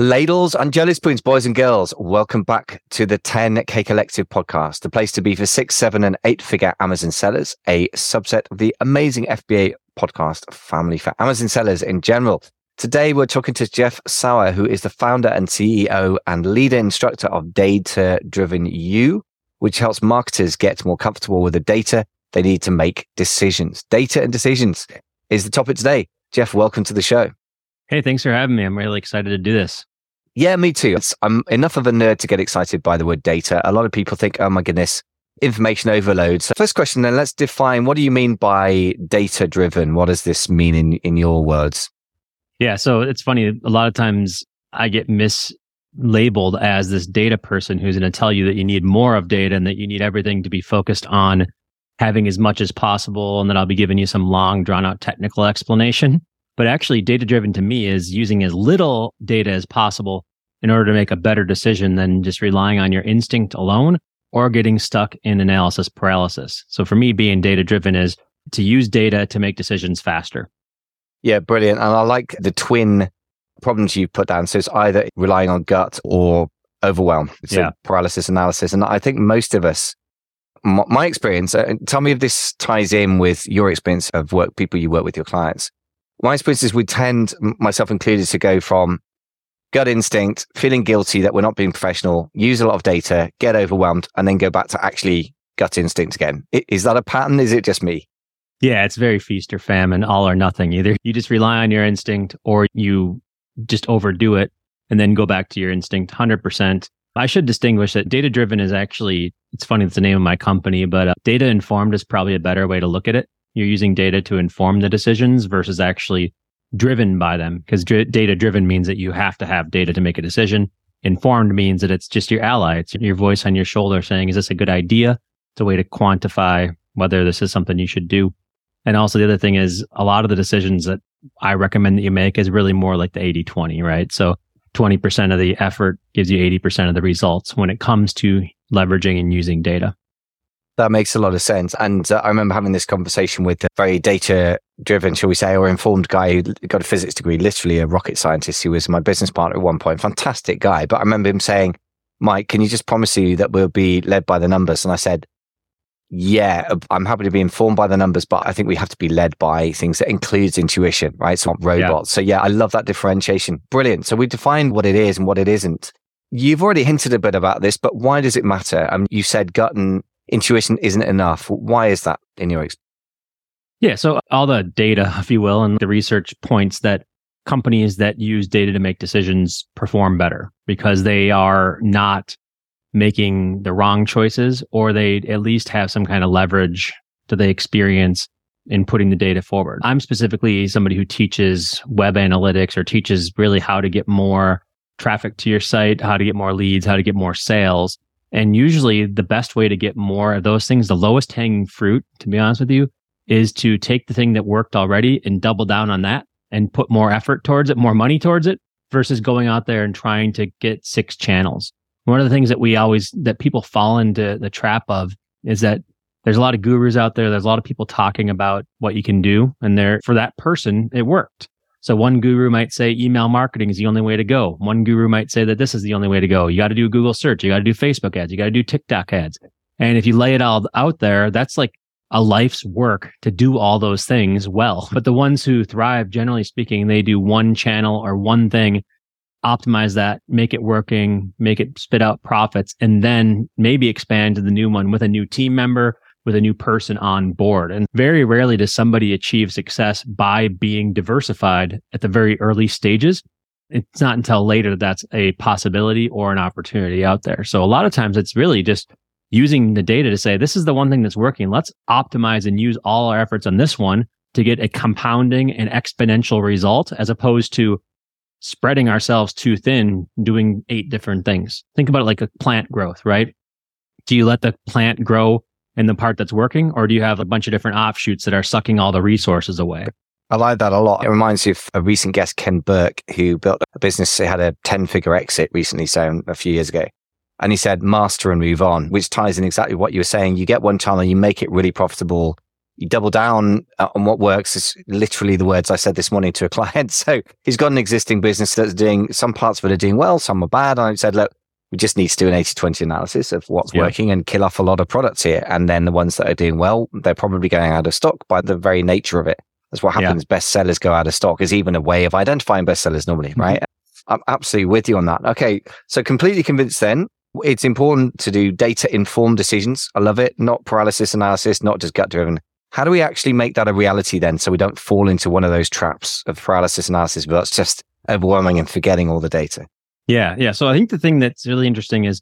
Ladles and jelly spoons, boys and girls, welcome back to the 10K Collective podcast, the place to be for six, seven, and eight figure Amazon sellers, a subset of the amazing FBA podcast family for Amazon sellers in general. Today, we're talking to Jeff Sauer, who is the founder and CEO and leader instructor of Data Driven You, which helps marketers get more comfortable with the data they need to make decisions. Data and decisions is the topic today. Jeff, welcome to the show. Hey, thanks for having me. I'm really excited to do this. Yeah, me too. I'm enough of a nerd to get excited by the word data. A lot of people think, oh my goodness, information overload. So first question then, let's define what do you mean by data driven? What does this mean in, in your words? Yeah, so it's funny. A lot of times I get mislabeled as this data person who's going to tell you that you need more of data and that you need everything to be focused on having as much as possible. And then I'll be giving you some long, drawn out technical explanation. But actually, data driven to me is using as little data as possible in order to make a better decision than just relying on your instinct alone or getting stuck in analysis paralysis. So for me, being data driven is to use data to make decisions faster. Yeah, brilliant. And I like the twin problems you've put down. So it's either relying on gut or overwhelm. So yeah. paralysis analysis. And I think most of us, my experience, uh, tell me if this ties in with your experience of work, people you work with, your clients my experience is we tend, myself included, to go from gut instinct, feeling guilty that we're not being professional, use a lot of data, get overwhelmed, and then go back to actually gut instinct again. Is that a pattern? Is it just me? Yeah, it's very feast or famine, all or nothing. Either you just rely on your instinct or you just overdo it and then go back to your instinct 100%. I should distinguish that data driven is actually, it's funny, it's the name of my company, but uh, data informed is probably a better way to look at it. You're using data to inform the decisions versus actually driven by them because data driven means that you have to have data to make a decision. Informed means that it's just your ally. It's your voice on your shoulder saying, is this a good idea? It's a way to quantify whether this is something you should do. And also the other thing is a lot of the decisions that I recommend that you make is really more like the 80 20, right? So 20% of the effort gives you 80% of the results when it comes to leveraging and using data. That makes a lot of sense. And uh, I remember having this conversation with a very data driven, shall we say, or informed guy who got a physics degree, literally a rocket scientist who was my business partner at one point. Fantastic guy. But I remember him saying, Mike, can you just promise you that we'll be led by the numbers? And I said, yeah, I'm happy to be informed by the numbers, but I think we have to be led by things that includes intuition, right? It's not robots. Yeah. So yeah, I love that differentiation. Brilliant. So we defined what it is and what it isn't. You've already hinted a bit about this, but why does it matter? I um, you said gut and intuition isn't enough. Why is that in your experience? Yeah, so all the data, if you will, and the research points that companies that use data to make decisions perform better because they are not making the wrong choices or they at least have some kind of leverage that they experience in putting the data forward. I'm specifically somebody who teaches web analytics or teaches really how to get more traffic to your site, how to get more leads, how to get more sales. And usually the best way to get more of those things, the lowest hanging fruit, to be honest with you, is to take the thing that worked already and double down on that and put more effort towards it, more money towards it versus going out there and trying to get six channels. One of the things that we always, that people fall into the trap of is that there's a lot of gurus out there. There's a lot of people talking about what you can do. And there, for that person, it worked. So one guru might say email marketing is the only way to go. One guru might say that this is the only way to go. You got to do Google search. You got to do Facebook ads. You got to do TikTok ads. And if you lay it all out there, that's like a life's work to do all those things well. But the ones who thrive, generally speaking, they do one channel or one thing, optimize that, make it working, make it spit out profits, and then maybe expand to the new one with a new team member with a new person on board. And very rarely does somebody achieve success by being diversified at the very early stages. It's not until later that that's a possibility or an opportunity out there. So a lot of times it's really just using the data to say, this is the one thing that's working. Let's optimize and use all our efforts on this one to get a compounding and exponential result as opposed to spreading ourselves too thin, doing eight different things. Think about it like a plant growth, right? Do you let the plant grow in the part that's working, or do you have a bunch of different offshoots that are sucking all the resources away? I like that a lot. It reminds me of a recent guest, Ken Burke, who built a business. He had a 10 figure exit recently, so a few years ago. And he said, master and move on, which ties in exactly what you were saying. You get one channel, you make it really profitable. you double down uh, on what works is literally the words I said this morning to a client. So he's got an existing business that's doing some parts of it are doing well, some are bad. And I said, look, we just need to do an 80 20 analysis of what's yeah. working and kill off a lot of products here. And then the ones that are doing well, they're probably going out of stock by the very nature of it. That's what happens. Yeah. Bestsellers go out of stock is even a way of identifying bestsellers normally, mm-hmm. right? I'm absolutely with you on that. Okay. So completely convinced then it's important to do data informed decisions. I love it. Not paralysis analysis, not just gut driven. How do we actually make that a reality then so we don't fall into one of those traps of paralysis analysis, but that's just overwhelming and forgetting all the data? Yeah. Yeah. So I think the thing that's really interesting is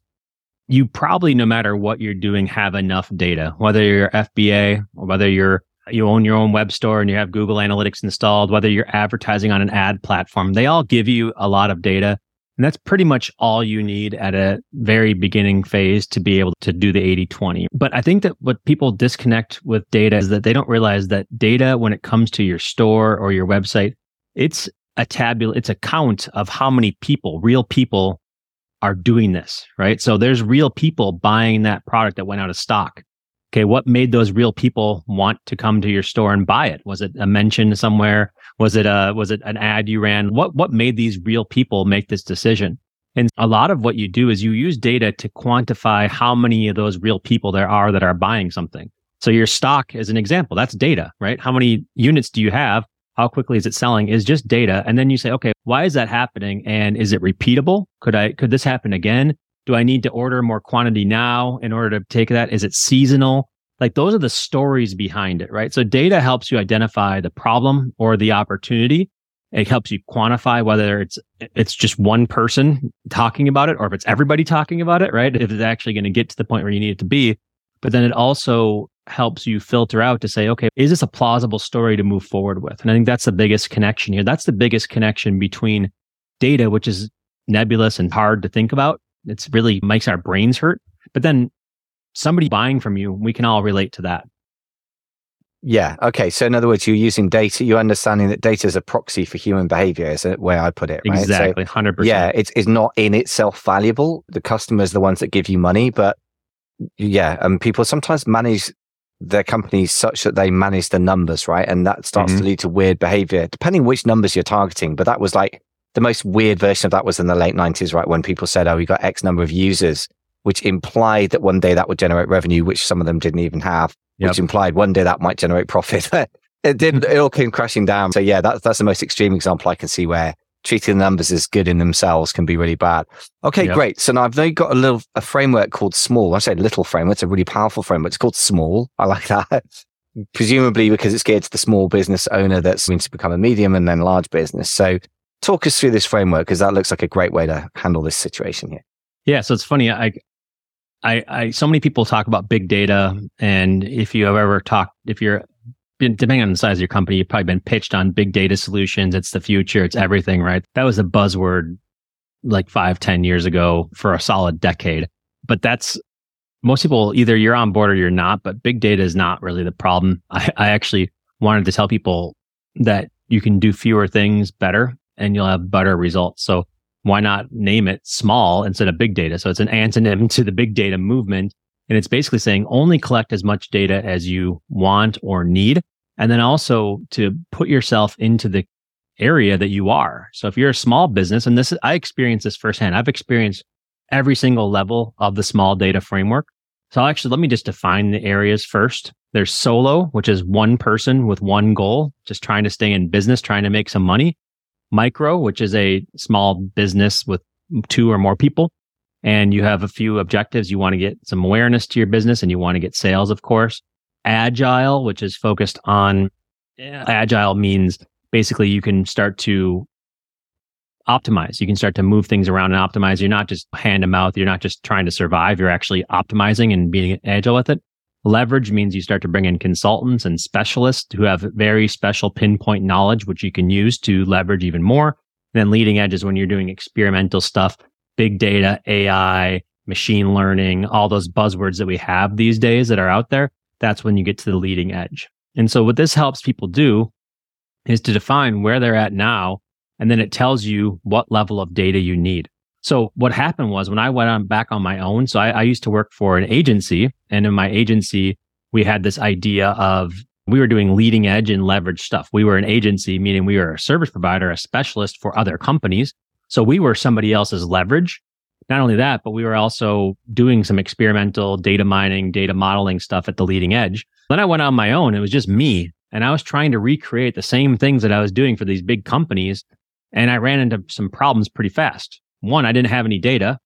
you probably, no matter what you're doing, have enough data, whether you're FBA or whether you're you own your own web store and you have Google Analytics installed, whether you're advertising on an ad platform, they all give you a lot of data. And that's pretty much all you need at a very beginning phase to be able to do the 80 20. But I think that what people disconnect with data is that they don't realize that data, when it comes to your store or your website, it's a tabula, it's a count of how many people, real people are doing this, right? So there's real people buying that product that went out of stock okay, what made those real people want to come to your store and buy it? Was it a mention somewhere? Was it a, was it an ad you ran? What, what made these real people make this decision? And a lot of what you do is you use data to quantify how many of those real people there are that are buying something. So your stock is an example. That's data, right? How many units do you have? How quickly is it selling is just data. And then you say, okay, why is that happening? And is it repeatable? Could I, could this happen again? Do I need to order more quantity now in order to take that? Is it seasonal? Like those are the stories behind it, right? So data helps you identify the problem or the opportunity. It helps you quantify whether it's it's just one person talking about it or if it's everybody talking about it, right? If it's actually going to get to the point where you need it to be. But then it also helps you filter out to say, okay, is this a plausible story to move forward with? And I think that's the biggest connection here. That's the biggest connection between data, which is nebulous and hard to think about, it's really makes our brains hurt. But then somebody buying from you, we can all relate to that. Yeah. Okay. So in other words, you're using data, you're understanding that data is a proxy for human behavior is the way I put it. Right? Exactly. So, 100%. Yeah. It's, it's not in itself valuable. The customers are the ones that give you money, but yeah. And people sometimes manage their companies such that they manage the numbers, right? And that starts mm-hmm. to lead to weird behavior, depending which numbers you're targeting. But that was like the most weird version of that was in the late 90s, right? When people said, oh, we got X number of users, which implied that one day that would generate revenue, which some of them didn't even have, yep. which implied one day that might generate profit. it didn't, it all came crashing down. So yeah, that's, that's the most extreme example I can see where treating the numbers as good in themselves can be really bad. Okay, yep. great. So now I've now got a little, a framework called small. I say little framework. It's a really powerful framework. It's called small. I like that. Presumably because it's geared to the small business owner that's going to become a medium and then large business. So talk us through this framework because that looks like a great way to handle this situation here. Yeah, so it's funny. I, I, I, so many people talk about big data, and if you have ever talked, if you're depending on the size of your company, you've probably been pitched on big data solutions. It's the future. It's everything, right? That was a buzzword like five, ten years ago for a solid decade. But that's most people either you're on board or you're not. But big data is not really the problem. I, I actually wanted to tell people that you can do fewer things better and you'll have better results. So why not name it small instead of big data? So it's an antonym to the big data movement. And it's basically saying only collect as much data as you want or need. And then also to put yourself into the area that you are. So if you're a small business, and this is, I experienced this firsthand. I've experienced every single level of the small data framework. So actually, let me just define the areas first. There's solo, which is one person with one goal, just trying to stay in business, trying to make some money micro, which is a small business with two or more people. And you have a few objectives. You want to get some awareness to your business and you want to get sales, of course. Agile, which is focused on agile means basically you can start to optimize. You can start to move things around and optimize. You're not just hand to mouth. You're not just trying to survive. You're actually optimizing and being agile with it. Leverage means you start to bring in consultants and specialists who have very special pinpoint knowledge, which you can use to leverage even more. And then leading edge is when you're doing experimental stuff, big data, AI, machine learning, all those buzzwords that we have these days that are out there. That's when you get to the leading edge. And so what this helps people do is to define where they're at now. And then it tells you what level of data you need. So what happened was when I went on back on my own, so I, I used to work for an agency and in my agency, we had this idea of we were doing leading edge and leverage stuff. We were an agency, meaning we were a service provider, a specialist for other companies. So we were somebody else's leverage. Not only that, but we were also doing some experimental data mining, data modeling stuff at the leading edge. Then I went on my own. It was just me. And I was trying to recreate the same things that I was doing for these big companies. And I ran into some problems pretty fast. One, I didn't have any data.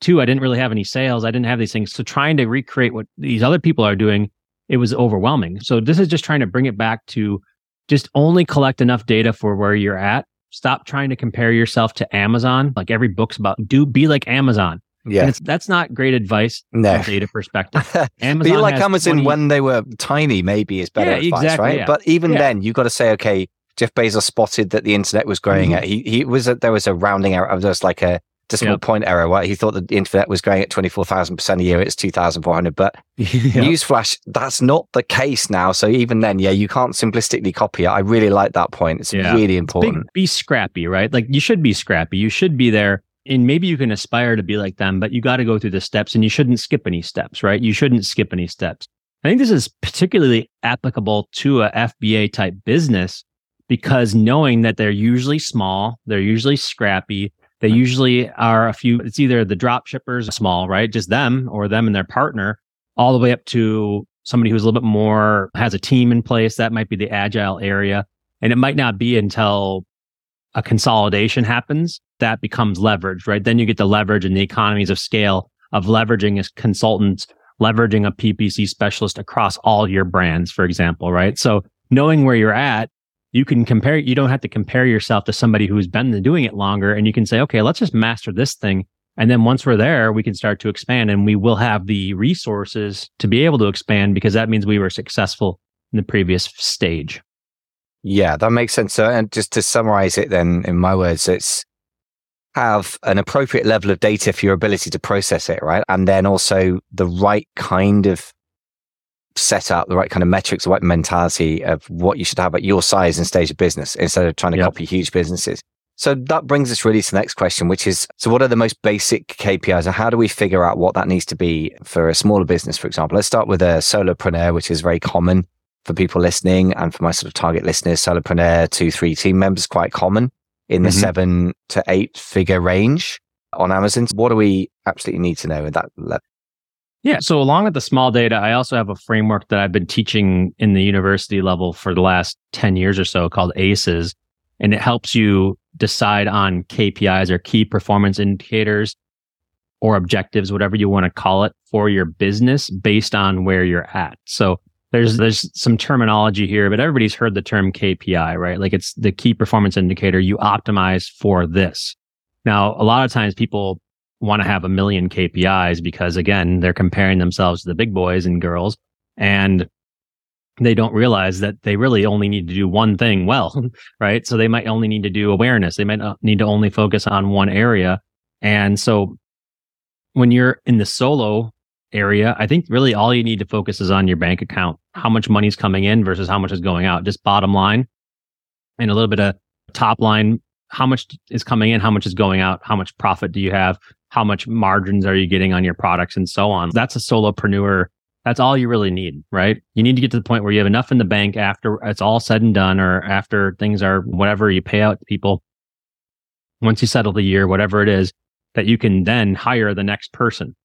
Two, I didn't really have any sales. I didn't have these things. So trying to recreate what these other people are doing, it was overwhelming. So this is just trying to bring it back to just only collect enough data for where you're at. Stop trying to compare yourself to Amazon. Like every book's about do be like Amazon. Yeah. that's not great advice no. data perspective. Amazon be like Amazon 20... when they were tiny, maybe is better yeah, advice, exactly, right? Yeah. But even yeah. then, you've got to say, okay, Jeff Bezos spotted that the internet was growing mm-hmm. at. He he was a, there was a rounding out of was like a decimal yep. point error. Right? He thought that the internet was growing at twenty four thousand percent a year. It's two thousand four hundred. But yep. newsflash, that's not the case now. So even then, yeah, you can't simplistically copy it. I really like that point. It's yeah. really important. Be, be scrappy, right? Like you should be scrappy. You should be there and maybe you can aspire to be like them, but you got to go through the steps and you shouldn't skip any steps, right? You shouldn't skip any steps. I think this is particularly applicable to a FBA type business because knowing that they're usually small, they're usually scrappy, they usually are a few, it's either the drop shippers small, right? Just them or them and their partner, all the way up to somebody who's a little bit more has a team in place. That might be the agile area. And it might not be until a consolidation happens that becomes leverage, right? Then you get the leverage and the economies of scale of leveraging as consultants, leveraging a PPC specialist across all your brands, for example, right? So knowing where you're at, you can compare, you don't have to compare yourself to somebody who's been doing it longer. And you can say, okay, let's just master this thing. And then once we're there, we can start to expand and we will have the resources to be able to expand because that means we were successful in the previous stage. Yeah, that makes sense. So, and just to summarize it then in my words, it's have an appropriate level of data for your ability to process it, right? And then also the right kind of setup, the right kind of metrics, the right mentality of what you should have at your size and stage of business instead of trying to yep. copy huge businesses. So that brings us really to the next question, which is, so what are the most basic KPIs and how do we figure out what that needs to be for a smaller business, for example? Let's start with a solopreneur, which is very common for people listening and for my sort of target listeners, solopreneur, two, three team members, quite common in the mm-hmm. seven to eight figure range on Amazon. What do we absolutely need to know at that level? Yeah. So along with the small data, I also have a framework that I've been teaching in the university level for the last 10 years or so called ACEs. And it helps you decide on KPIs or key performance indicators or objectives, whatever you want to call it for your business based on where you're at. So there's there's some terminology here, but everybody's heard the term KPI, right? Like it's the key performance indicator. You optimize for this. Now, a lot of times people want to have a million KPIs because again, they're comparing themselves to the big boys and girls and they don't realize that they really only need to do one thing well, right? So they might only need to do awareness. They might need to only focus on one area. And so when you're in the solo area, I think really all you need to focus is on your bank account, how much money's coming in versus how much is going out, just bottom line and a little bit of top line. How much is coming in? How much is going out? How much profit do you have? How much margins are you getting on your products and so on? That's a solopreneur. That's all you really need, right? You need to get to the point where you have enough in the bank after it's all said and done or after things are whatever you pay out to people. Once you settle the year, whatever it is, that you can then hire the next person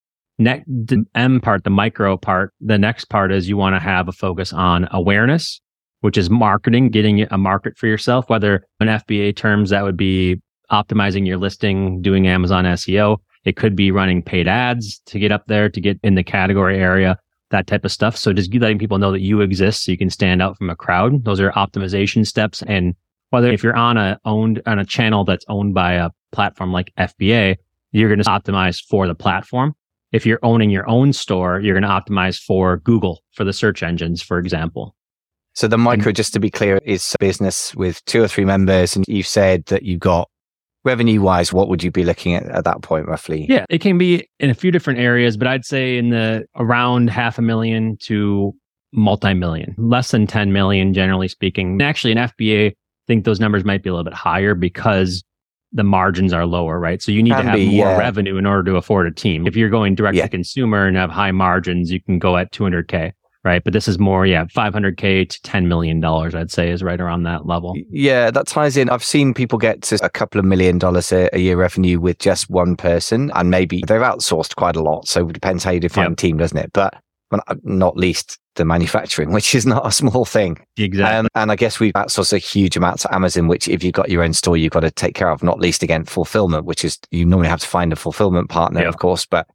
next the M part, the micro part, the next part is you want to have a focus on awareness, which is marketing, getting a market for yourself, whether in FBA terms, that would be optimizing your listing, doing Amazon SEO. It could be running paid ads to get up there, to get in the category area, that type of stuff. So just letting people know that you exist so you can stand out from a crowd. Those are optimization steps. And whether if you're on a owned on a channel that's owned by a platform like FBA, you're going to optimize for the platform if you're owning your own store, you're going to optimize for Google for the search engines, for example. So the micro, just to be clear, is business with two or three members. And you've said that you've got revenue wise, what would you be looking at at that point roughly? Yeah, it can be in a few different areas, but I'd say in the around half a million to multi-million, less than 10 million, generally speaking. And actually in FBA, I think those numbers might be a little bit higher because the margins are lower, right? So you need can to have be, more yeah. revenue in order to afford a team. If you're going direct yeah. to consumer and have high margins, you can go at 200K. Right? But this is more, yeah, 500K to $10 million, I'd say is right around that level. Yeah, that ties in. I've seen people get to a couple of million dollars a, year revenue with just one person, and maybe they've outsourced quite a lot. So it depends how you define yep. team, doesn't it? But well, not least the manufacturing, which is not a small thing. Exactly. Um, and I guess we've outsourced a huge amount to Amazon, which if you've got your own store, you've got to take care of, not least again, fulfillment, which is you normally have to find a fulfillment partner, of course, but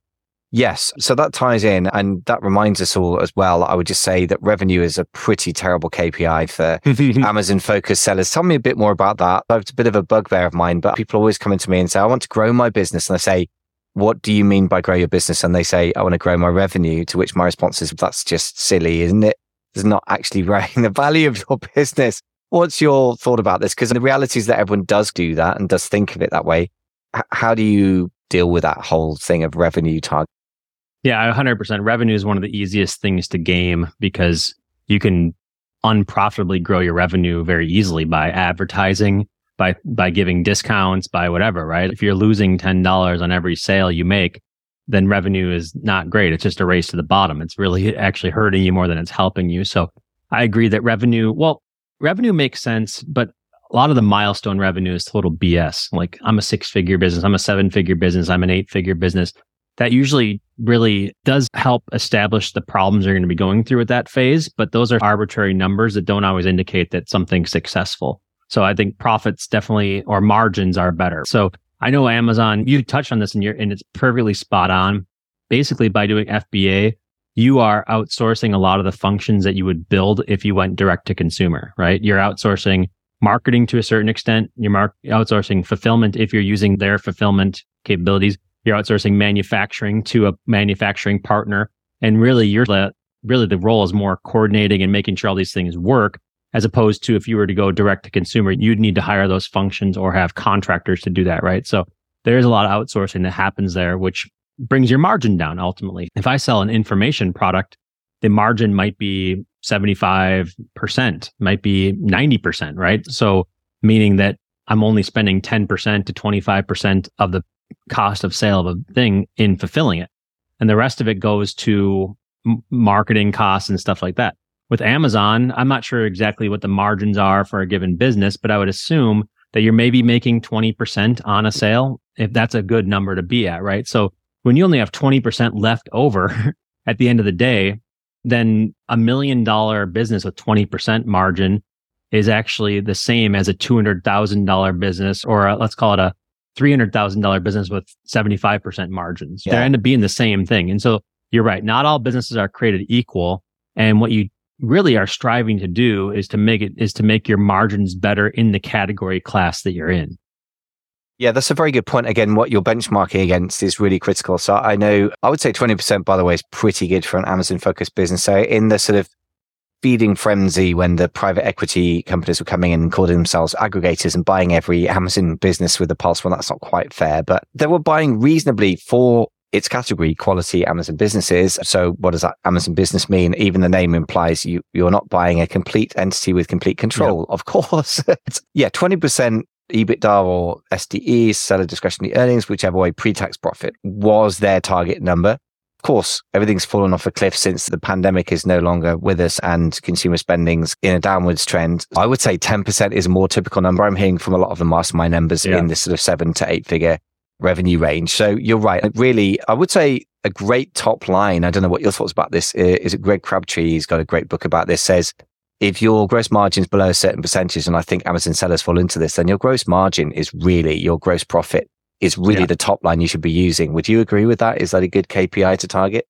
Yes. So that ties in and that reminds us all as well. I would just say that revenue is a pretty terrible KPI for Amazon focused sellers. Tell me a bit more about that. It's a bit of a bugbear of mine, but people always come into me and say, I want to grow my business. And I say, what do you mean by grow your business? And they say, I want to grow my revenue. To which my response is, that's just silly, isn't it? It's not actually growing the value of your business. What's your thought about this? Because the reality is that everyone does do that and does think of it that way. H- how do you deal with that whole thing of revenue target? Yeah, 100%. Revenue is one of the easiest things to game because you can unprofitably grow your revenue very easily by advertising, by by giving discounts, by whatever, right? If you're losing $10 on every sale you make, then revenue is not great. It's just a race to the bottom. It's really actually hurting you more than it's helping you. So I agree that revenue, well, revenue makes sense, but a lot of the milestone revenue is total BS. Like I'm a six figure business, I'm a seven figure business, I'm an eight figure business that usually really does help establish the problems you're going to be going through at that phase. But those are arbitrary numbers that don't always indicate that something's successful. So I think profits definitely or margins are better. So I know Amazon, you touched on this and you're, and it's perfectly spot on. Basically by doing FBA, you are outsourcing a lot of the functions that you would build if you went direct to consumer, right? You're outsourcing marketing to a certain extent. You're mar- outsourcing fulfillment if you're using their fulfillment capabilities you're outsourcing manufacturing to a manufacturing partner. And really, you're the, really the role is more coordinating and making sure all these things work, as opposed to if you were to go direct to consumer, you'd need to hire those functions or have contractors to do that, right? So there's a lot of outsourcing that happens there, which brings your margin down ultimately. If I sell an information product, the margin might be 75%, might be 90%, right? So meaning that I'm only spending 10% to 25% of the cost of sale of a thing in fulfilling it. And the rest of it goes to marketing costs and stuff like that. With Amazon, I'm not sure exactly what the margins are for a given business, but I would assume that you're maybe making 20% on a sale if that's a good number to be at, right? So when you only have 20% left over at the end of the day, then a million dollar business with 20% margin is actually the same as a $200,000 business or a, let's call it a $300,000 business with 75% margins. Yeah. They end up being the same thing. And so you're right. Not all businesses are created equal. And what you really are striving to do is to make it, is to make your margins better in the category class that you're in. Yeah, that's a very good point. Again, what you're benchmarking against is really critical. So I know I would say 20%, by the way, is pretty good for an Amazon focused business. So in the sort of feeding frenzy when the private equity companies were coming in and calling themselves aggregators and buying every Amazon business with a pulse. Well, that's not quite fair, but they were buying reasonably for its category quality Amazon businesses. So what does that Amazon business mean? Even the name implies you, you're not buying a complete entity with complete control. Of course. yeah. 20% EBITDA or SDE, seller discretionary earnings, whichever way pre-tax profit was their target number course, everything's fallen off a cliff since the pandemic is no longer with us and consumer spending's in a downwards trend. I would say 10% is a more typical number. I'm hearing from a lot of the mastermind members yeah. in this sort of seven to eight figure revenue range. So you're right. Really, I would say a great top line. I don't know what your thoughts about this eh, is. It Greg Crabtree? He's got a great book about this. Says if your gross margin is below a certain percentage, and I think Amazon sellers fall into this, then your gross margin is really your gross profit is really yeah. the top line you should be using. Would you agree with that? Is that a good KPI to target?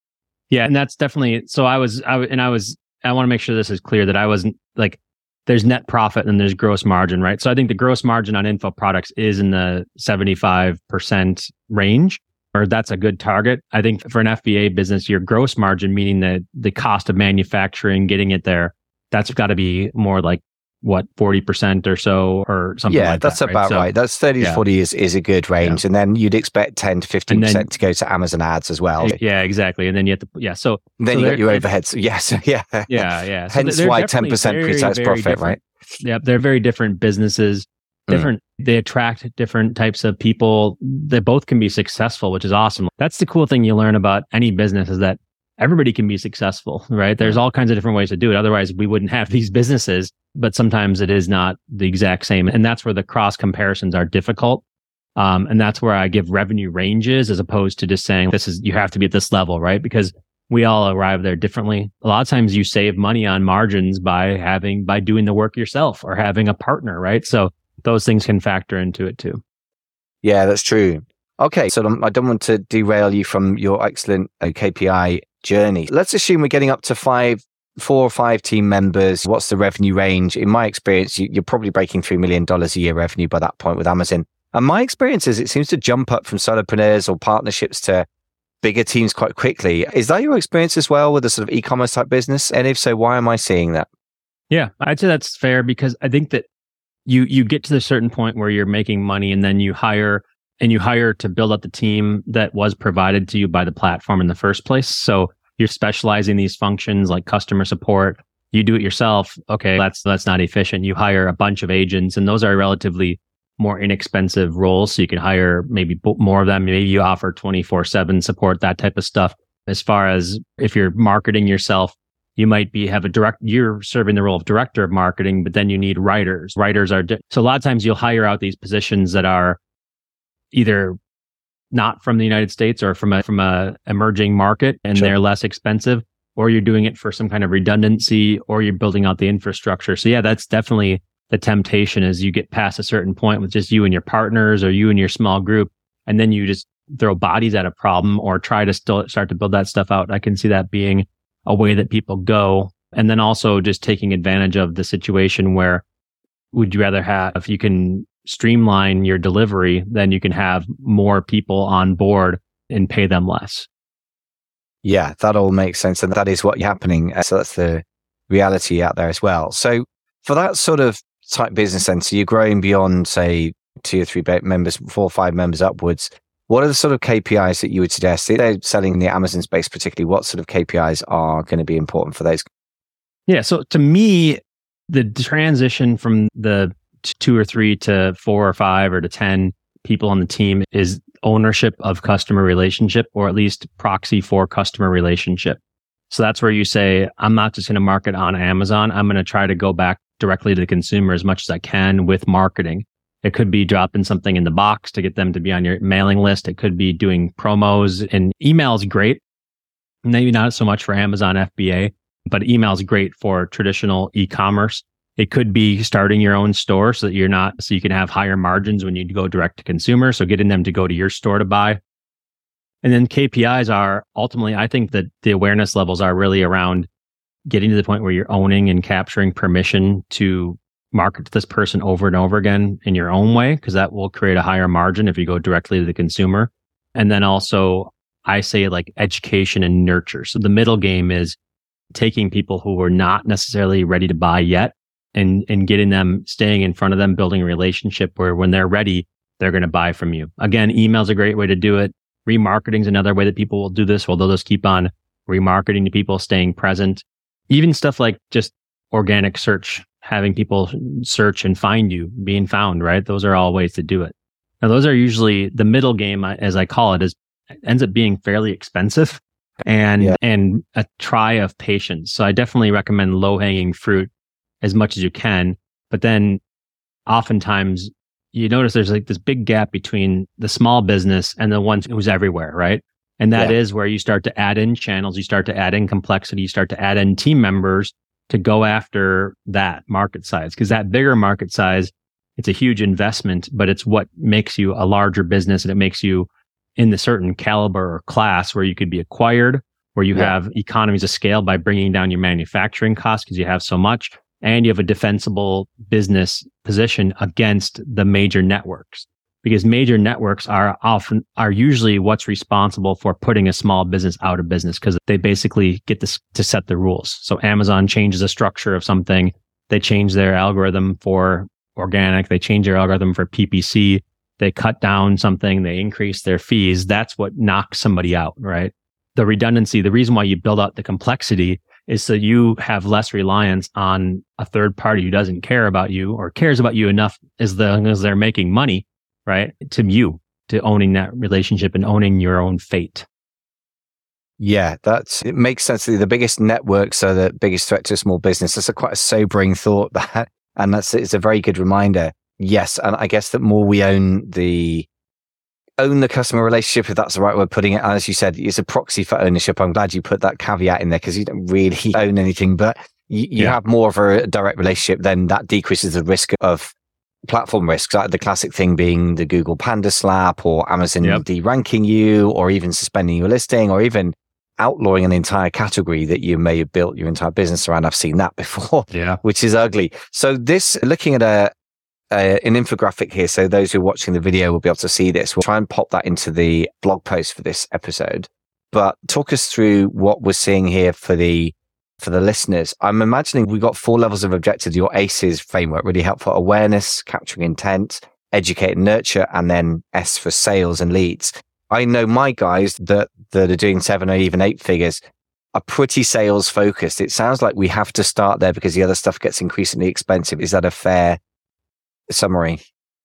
Yeah, and that's definitely so. I was, I and I was, I want to make sure this is clear that I wasn't like there's net profit and there's gross margin, right? So I think the gross margin on info products is in the 75% range, or that's a good target. I think for an FBA business, your gross margin, meaning the the cost of manufacturing, getting it there, that's got to be more like what 40% or so or something yeah like that's that, about right, so, right. that's 30 yeah. to 40 is, is a good range yeah. and then you'd expect 10 to 15% then, to go to amazon ads as well yeah exactly and then you have to yeah so then so you got your overheads yes yeah yeah yeah so hence why 10% pre-tax profit right yeah they're very different businesses mm. different mm. they attract different types of people they both can be successful which is awesome that's the cool thing you learn about any business is that everybody can be successful, right? There's all kinds of different ways to do it. Otherwise, we wouldn't have these businesses, but sometimes it is not the exact same. And that's where the cross comparisons are difficult. Um, and that's where I give revenue ranges as opposed to just saying this is, you have to be at this level, right? Because we all arrive there differently. A lot of times you save money on margins by having, by doing the work yourself or having a partner, right? So those things can factor into it too. Yeah, that's true. Okay, so I don't want to derail you from your excellent uh, KPI journey. Let's assume we're getting up to five, four or five team members. What's the revenue range? In my experience, you, are probably breaking $3 million a year revenue by that point with Amazon. And my experience is it seems to jump up from solopreneurs or partnerships to bigger teams quite quickly. Is that your experience as well with a sort of e-commerce type business? And if so, why am I seeing that? Yeah, I'd say that's fair because I think that you you get to the certain point where you're making money and then you hire and you hire to build up the team that was provided to you by the platform in the first place. So you're specializing these functions like customer support. You do it yourself. Okay, that's that's not efficient. You hire a bunch of agents, and those are relatively more inexpensive roles. So you can hire maybe more of them. Maybe you offer 24 seven support, that type of stuff. As far as if you're marketing yourself, you might be have a direct, you're serving the role of director of marketing, but then you need writers. Writers are, di- so a lot of times you'll hire out these positions that are either not from the United States or from a from a emerging market and sure. they're less expensive or you're doing it for some kind of redundancy or you're building out the infrastructure. So yeah, that's definitely the temptation as you get past a certain point with just you and your partners or you and your small group and then you just throw bodies at a problem or try to still start to build that stuff out. I can see that being a way that people go. And then also just taking advantage of the situation where would you rather have if you can streamline your delivery, then you can have more people on board and pay them less. Yeah, that all makes sense. And that is what's happening. Uh, so that's the reality out there as well. So for that sort of type business then, so you're growing beyond, say, two or three members, four or five members upwards. What are the sort of KPIs that you would suggest? They're selling in the Amazon space, particularly. What sort of KPIs are going to be important for those? Yeah. So to me, the transition from the two or three to four or five or to 10 people on the team is ownership of customer relationship or at least proxy for customer relationship. So that's where you say, I'm not just going to market on Amazon. I'm going to try to go back directly to the consumer as much as I can with marketing. It could be dropping something in the box to get them to be on your mailing list. It could be doing promos and email is great. Maybe not so much for Amazon FBA, but email is great for traditional e-commerce. It could be starting your own store so that you're not, so you can have higher margins when you go direct to consumer. So getting them to go to your store to buy. And then KPIs are ultimately, I think that the awareness levels are really around getting to the point where you're owning and capturing permission to market to this person over and over again in your own way, because that will create a higher margin if you go directly to the consumer. And then also, I say like education and nurture. So the middle game is taking people who are not necessarily ready to buy yet and and getting them staying in front of them building a relationship where when they're ready they're going to buy from you. Again email's a great way to do it. Remarketing is another way that people will do this well they'll just keep on remarketing to people staying present. Even stuff like just organic search having people search and find you being found right? Those are all ways to do it. Now those are usually the middle game as i call it is ends up being fairly expensive and yeah. and a try of patience. So i definitely recommend low hanging fruit as much as you can. But then oftentimes you notice there's like this big gap between the small business and the one who's everywhere, right? And that yeah. is where you start to add in channels, you start to add in complexity, you start to add in team members to go after that market size. Cause that bigger market size, it's a huge investment, but it's what makes you a larger business and it makes you in the certain caliber or class where you could be acquired, where you yeah. have economies of scale by bringing down your manufacturing costs because you have so much and you have a defensible business position against the major networks because major networks are often are usually what's responsible for putting a small business out of business because they basically get this to set the rules. So Amazon changes the structure of something, they change their algorithm for organic, they change their algorithm for PPC, they cut down something, they increase their fees. That's what knocks somebody out, right? The redundancy, the reason why you build out the complexity is so you have less reliance on a third party who doesn't care about you or cares about you enough as long as they're making money, right? To you, to owning that relationship and owning your own fate. Yeah, that's it makes sense. The biggest networks are the biggest threat to small business. That's a quite a sobering thought that, and that's it's a very good reminder. Yes, and I guess that more we own the own the customer relationship, if that's the right word putting it. As you said, it's a proxy for ownership. I'm glad you put that caveat in there because you don't really own anything, but you, you yeah. have more of a direct relationship. Then that decreases the risk of platform risks, like the classic thing being the Google Panda slap or Amazon yep. de-ranking you, or even suspending your listing, or even outlawing an entire category that you may have built your entire business around. I've seen that before, yeah, which is ugly. So this, looking at a, a, an infographic here, so those who are watching the video will be able to see this. We'll try and pop that into the blog post for this episode. But talk us through what we're seeing here for the for the listeners. I'm imagining we've got four levels of objectives. Your ACEs framework really helpful: awareness, capturing intent, educate and nurture, and then S for sales and leads. I know my guys that, that are doing seven or even eight figures are pretty sales focused. It sounds like we have to start there because the other stuff gets increasingly expensive. Is that a fair summary?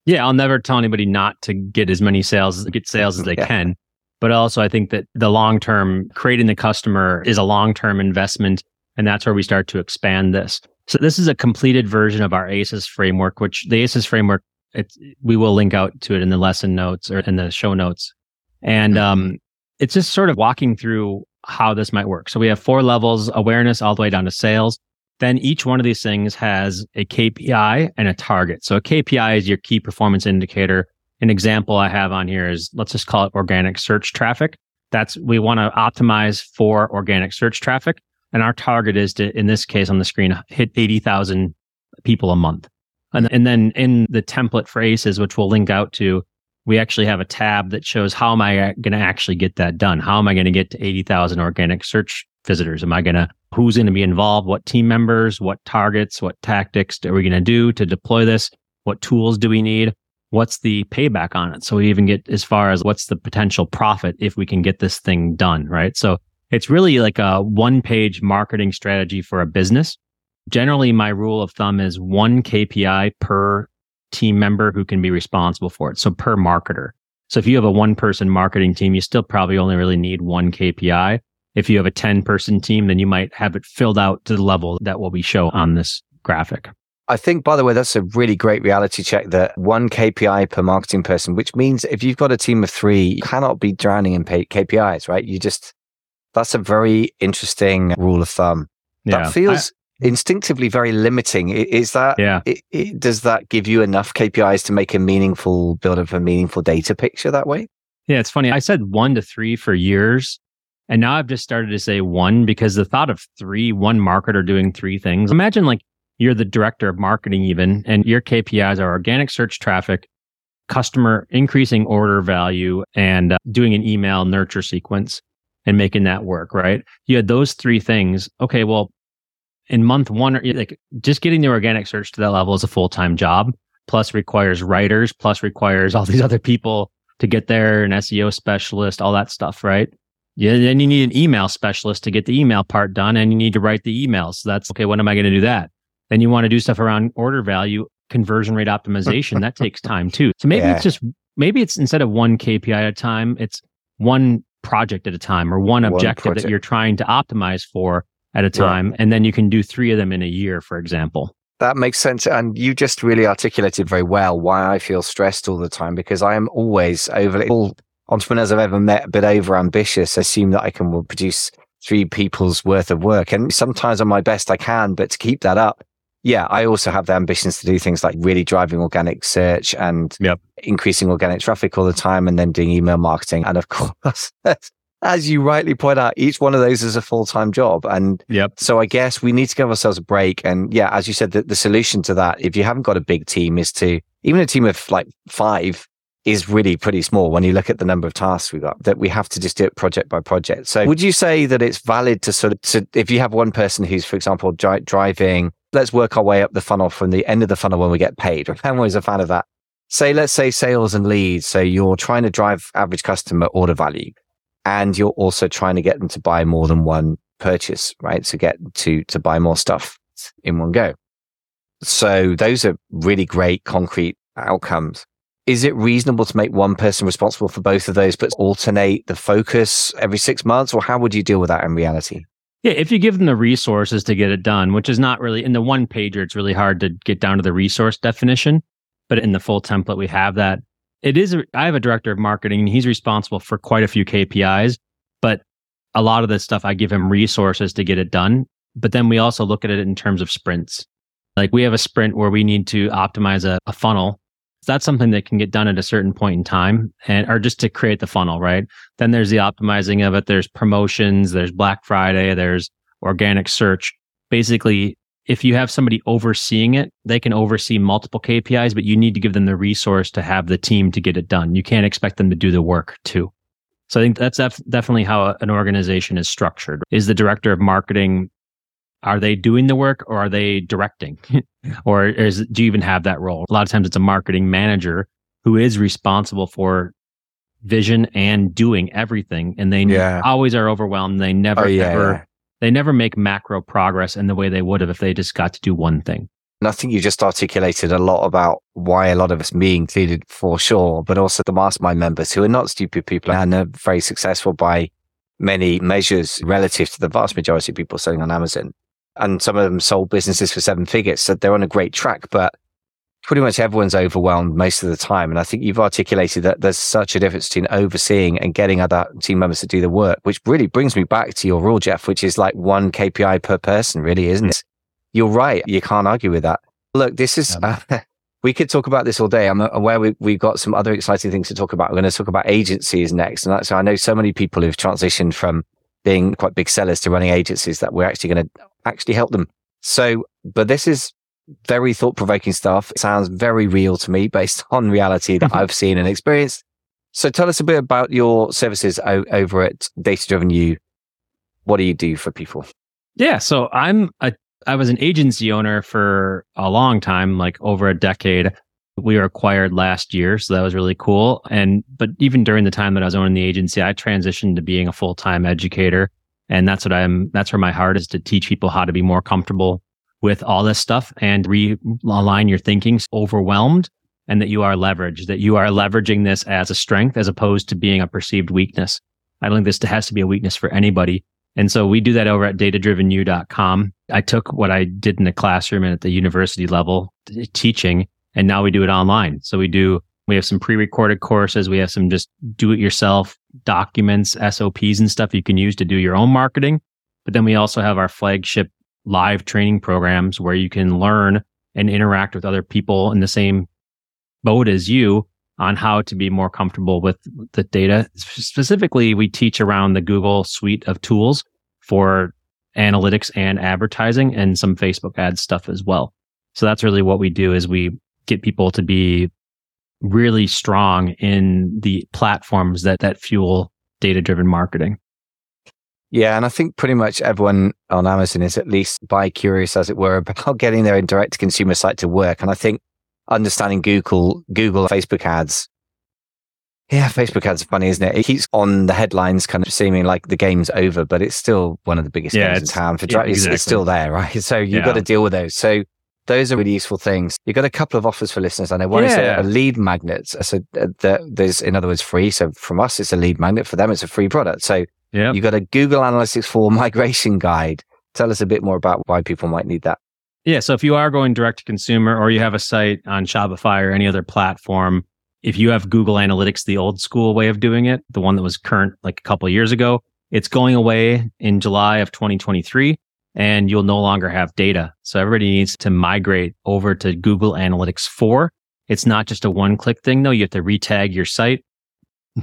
Yeah, I'll never tell anybody not to get as many sales, get sales as they yeah. can. But also, I think that the long term, creating the customer is a long term investment. And that's where we start to expand this. So, this is a completed version of our ACES framework, which the ACES framework, it's, we will link out to it in the lesson notes or in the show notes. And mm-hmm. um, it's just sort of walking through how this might work. So we have four levels awareness all the way down to sales. Then each one of these things has a KPI and a target. So a KPI is your key performance indicator. An example I have on here is let's just call it organic search traffic. That's we want to optimize for organic search traffic. And our target is to, in this case on the screen, hit 80,000 people a month. And, and then in the template for ACES, which we'll link out to, we actually have a tab that shows how am I going to actually get that done? How am I going to get to 80,000 organic search visitors? Am I going to, who's going to be involved? What team members? What targets? What tactics are we going to do to deploy this? What tools do we need? What's the payback on it? So we even get as far as what's the potential profit if we can get this thing done, right? So it's really like a one page marketing strategy for a business. Generally, my rule of thumb is one KPI per team member who can be responsible for it. So per marketer. So if you have a one person marketing team, you still probably only really need one KPI. If you have a 10 person team, then you might have it filled out to the level that will be shown on this graphic. I think, by the way, that's a really great reality check that one KPI per marketing person, which means if you've got a team of three, you cannot be drowning in KPIs, right? You just, that's a very interesting rule of thumb. Yeah. That feels, instinctively very limiting. Is that, yeah. It, it, does that give you enough KPIs to make a meaningful, build up a meaningful data picture that way? Yeah, it's funny. I said one to three for years. And now I've just started to say one because the thought of three, one marketer doing three things. Imagine like you're the director of marketing, even, and your KPIs are organic search traffic, customer increasing order value, and uh, doing an email nurture sequence and making that work, right? You had those three things. Okay, well, in month one, like just getting the organic search to that level is a full time job. Plus requires writers, plus requires all these other people to get there, an SEO specialist, all that stuff, right? Yeah, then you need an email specialist to get the email part done, and you need to write the emails. So that's okay. When am I going to do that? Then you want to do stuff around order value, conversion rate optimization. that takes time too. So maybe yeah. it's just maybe it's instead of one KPI at a time, it's one project at a time or one, one objective project. that you're trying to optimize for at a time. And then you can do three of them in a year, for example. That makes sense. And you just really articulated very well why I feel stressed all the time because I am always overly, all entrepreneurs I've ever met, a bit over ambitious, assume that I can produce three people's worth of work. And sometimes on my best I can, but to keep that up, yeah, I also have the ambitions to do things like really driving organic search and yep. increasing organic traffic all the time and then doing email marketing. And of course, as you rightly point out, each one of those is a full time job. And yep. so I guess we need to give ourselves a break. And yeah, as you said, the, the solution to that, if you haven't got a big team, is to even a team of like five is really pretty small when you look at the number of tasks we've got that we have to just do it project by project. So would you say that it's valid to sort of, to, if you have one person who's, for example, dri- driving, let's work our way up the funnel from the end of the funnel when we get paid. I'm always a fan of that. Say, let's say sales and leads. So you're trying to drive average customer order value and you're also trying to get them to buy more than one purchase, right? To get to, to buy more stuff in one go. So those are really great concrete outcomes. Is it reasonable to make one person responsible for both of those, but alternate the focus every six months? Or how would you deal with that in reality? Yeah, if you give them the resources to get it done, which is not really in the one pager, it's really hard to get down to the resource definition. But in the full template, we have that. It is, I have a director of marketing and he's responsible for quite a few KPIs, but a lot of this stuff, I give him resources to get it done. But then we also look at it in terms of sprints. Like we have a sprint where we need to optimize a, a funnel that's something that can get done at a certain point in time and or just to create the funnel, right? Then there's the optimizing of it. There's promotions, there's Black Friday, there's organic search. Basically, if you have somebody overseeing it, they can oversee multiple KPIs, but you need to give them the resource to have the team to get it done. You can't expect them to do the work too. So I think that's def- definitely how an organization is structured. Is the director of marketing are they doing the work or are they directing? or is, do you even have that role? A lot of times it's a marketing manager who is responsible for vision and doing everything. And they yeah. always are overwhelmed. They never, oh, yeah, ever, yeah. they never make macro progress in the way they would have if they just got to do one thing. And I think you just articulated a lot about why a lot of us, me included for sure, but also the mastermind members who are not stupid people and are very successful by many measures relative to the vast majority of people selling on Amazon and some of them sold businesses for seven figures. So they're on a great track, but pretty much everyone's overwhelmed most of the time. And I think you've articulated that there's such a difference between overseeing and getting other team members to do the work, which really brings me back to your rule, Jeff, which is like one KPI per person, really, isn't it? You're right. You can't argue with that. Look, this is, uh, we could talk about this all day. I'm aware we, we've got some other exciting things to talk about. We're going to talk about agencies next. And that's, I know so many people who've transitioned from being quite big sellers to running agencies that we're actually going to actually help them. So, but this is very thought provoking stuff. It sounds very real to me based on reality that mm-hmm. I've seen and experienced. So tell us a bit about your services o- over at Data Driven You. What do you do for people? Yeah. So I'm a, I was an agency owner for a long time, like over a decade. We were acquired last year. So that was really cool. And, but even during the time that I was owning the agency, I transitioned to being a full time educator. And that's what I'm, that's where my heart is to teach people how to be more comfortable with all this stuff and realign your thinking overwhelmed and that you are leveraged, that you are leveraging this as a strength as opposed to being a perceived weakness. I don't think this has to be a weakness for anybody. And so we do that over at datadrivenyou.com. I took what I did in the classroom and at the university level teaching, and now we do it online. So we do we have some pre-recorded courses. We have some just do-it-yourself documents, SOPs and stuff you can use to do your own marketing. But then we also have our flagship live training programs where you can learn and interact with other people in the same boat as you on how to be more comfortable with the data. Specifically, we teach around the Google suite of tools for analytics and advertising and some Facebook ads stuff as well. So that's really what we do is we get people to be really strong in the platforms that that fuel data driven marketing. Yeah, and I think pretty much everyone on Amazon is at least bi curious, as it were, about getting their direct to consumer site to work. And I think understanding Google, Google, Facebook ads. Yeah, Facebook ads are funny, isn't it? It keeps on the headlines, kind of seeming like the game's over, but it's still one of the biggest yeah, games in town. For yeah, exactly. it's still there, right? So you've yeah. got to deal with those. So those are really useful things. You've got a couple of offers for listeners. I know one yeah. is a, a, lead magnet. So uh, there's, in other words, free. So from us, it's a lead magnet. For them, it's a free product. So yeah. you've got a Google Analytics 4 migration guide. Tell us a bit more about why people might need that. Yeah. So if you are going direct to consumer or you have a site on Shopify or any other platform, if you have Google Analytics, the old school way of doing it, the one that was current like a couple years ago, it's going away in July of 2023 and you'll no longer have data. So everybody needs to migrate over to Google Analytics 4. It's not just a one click thing though. You have to retag your site,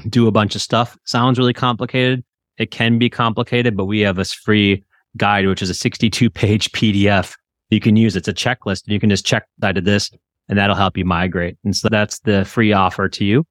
do a bunch of stuff. Sounds really complicated. It can be complicated, but we have this free guide, which is a 62 page PDF you can use. It's a checklist. And you can just check I did this and that'll help you migrate. And so that's the free offer to you.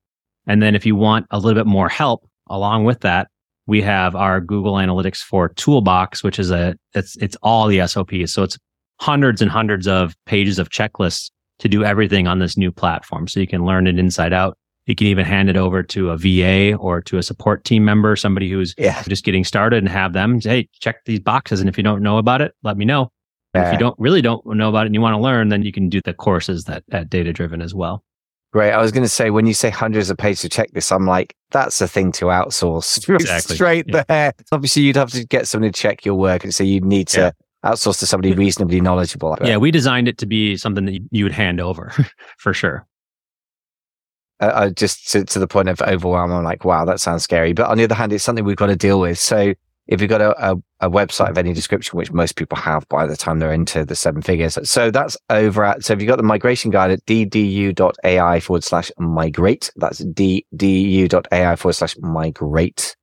And then if you want a little bit more help along with that, we have our Google Analytics 4 toolbox, which is a, it's, it's all the SOPs. So it's hundreds and hundreds of pages of checklists to do everything on this new platform. So you can learn it inside out. You can even hand it over to a VA or to a support team member, somebody who's yeah. just getting started and have them say, Hey, check these boxes. And if you don't know about it, let me know. Yeah. If you don't really don't know about it and you want to learn, then you can do the courses that at data driven as well. Great. I was going to say, when you say hundreds of pages of checklists, I'm like, that's a thing to outsource Exactly. straight Yeah. there. Obviously, you'd have to get somebody to check your work. And so you'd need to outsource to somebody reasonably knowledgeable. Yeah, we designed it to be something that you- you would hand over for sure. uh, uh, just to, to the point of overwhelm. I'm like, wow, that sounds scary. But on the other hand, it's something we've got to deal with. So if you've got a, a, a website of any description, which most people have by the time they're into the seven figures. So that's over at, so if you've got the migration guide at ddu.ai forward slash migrate, that's ddu.ai forward slash migrate.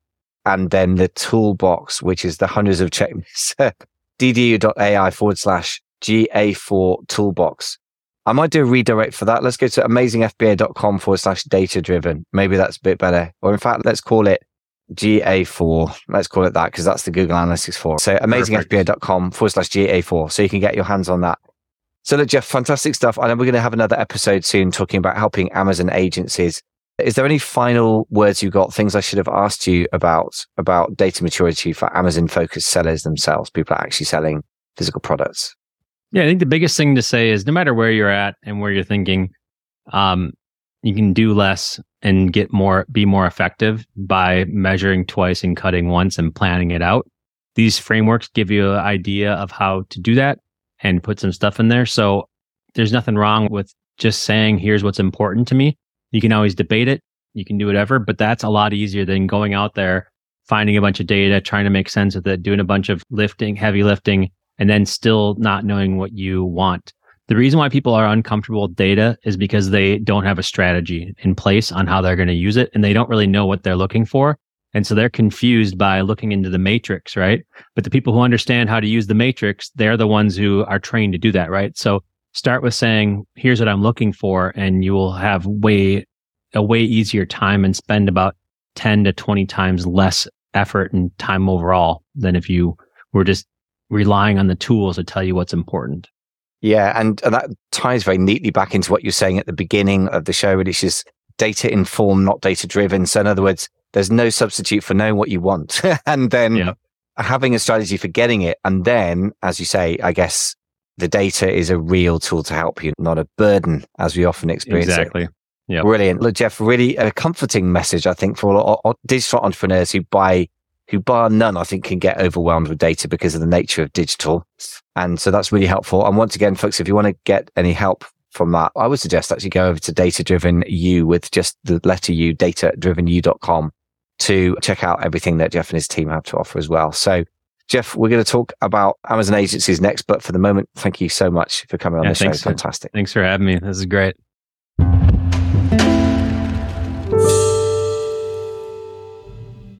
And then the toolbox, which is the hundreds of checklists, ddu.ai forward slash GA4 toolbox. I might do a redirect for that. Let's go to amazingfba.com forward slash data driven. Maybe that's a bit better. Or in fact, let's call it GA4. Let's call it that because that's the Google Analytics 4. So amazingfba.com forward slash GA4. So you can get your hands on that. So look, Jeff, fantastic stuff. I know we're going to have another episode soon talking about helping Amazon agencies. Is there any final words you got? Things I should have asked you about, about data maturity for Amazon focused sellers themselves, people are actually selling physical products? Yeah, I think the biggest thing to say is no matter where you're at and where you're thinking, um, you can do less and get more, be more effective by measuring twice and cutting once and planning it out. These frameworks give you an idea of how to do that and put some stuff in there. So there's nothing wrong with just saying, here's what's important to me. You can always debate it. You can do whatever, but that's a lot easier than going out there, finding a bunch of data, trying to make sense of it, doing a bunch of lifting, heavy lifting, and then still not knowing what you want. The reason why people are uncomfortable with data is because they don't have a strategy in place on how they're going to use it and they don't really know what they're looking for. And so they're confused by looking into the matrix, right? But the people who understand how to use the matrix, they're the ones who are trained to do that, right? So start with saying, here's what I'm looking for. And you will have way, a way easier time and spend about 10 to 20 times less effort and time overall than if you were just relying on the tools to tell you what's important. Yeah, and, and that ties very neatly back into what you're saying at the beginning of the show, which is data informed, not data driven. So in other words, there's no substitute for knowing what you want and then Yeah. having a strategy for getting it. And then, as you say, I guess the data is a real tool to help you, not a burden as we often experience. Exactly. Yep. Brilliant. Look, Jeff, really a comforting message, I think, for all, all digital entrepreneurs who buy, who bar none, I think can get overwhelmed with data because of the nature of digital. And so that's really helpful. And once again, folks, if you want to get any help from that, I would suggest actually go over to data driven you with just the letter U, data driven you.com to check out everything that Jeff and his team have to offer as well. So Jeff, we're going to talk about Amazon agencies next, but for the moment, thank you so much for coming on Yeah, the show. thanks. Fantastic. Thanks for having me. This is great.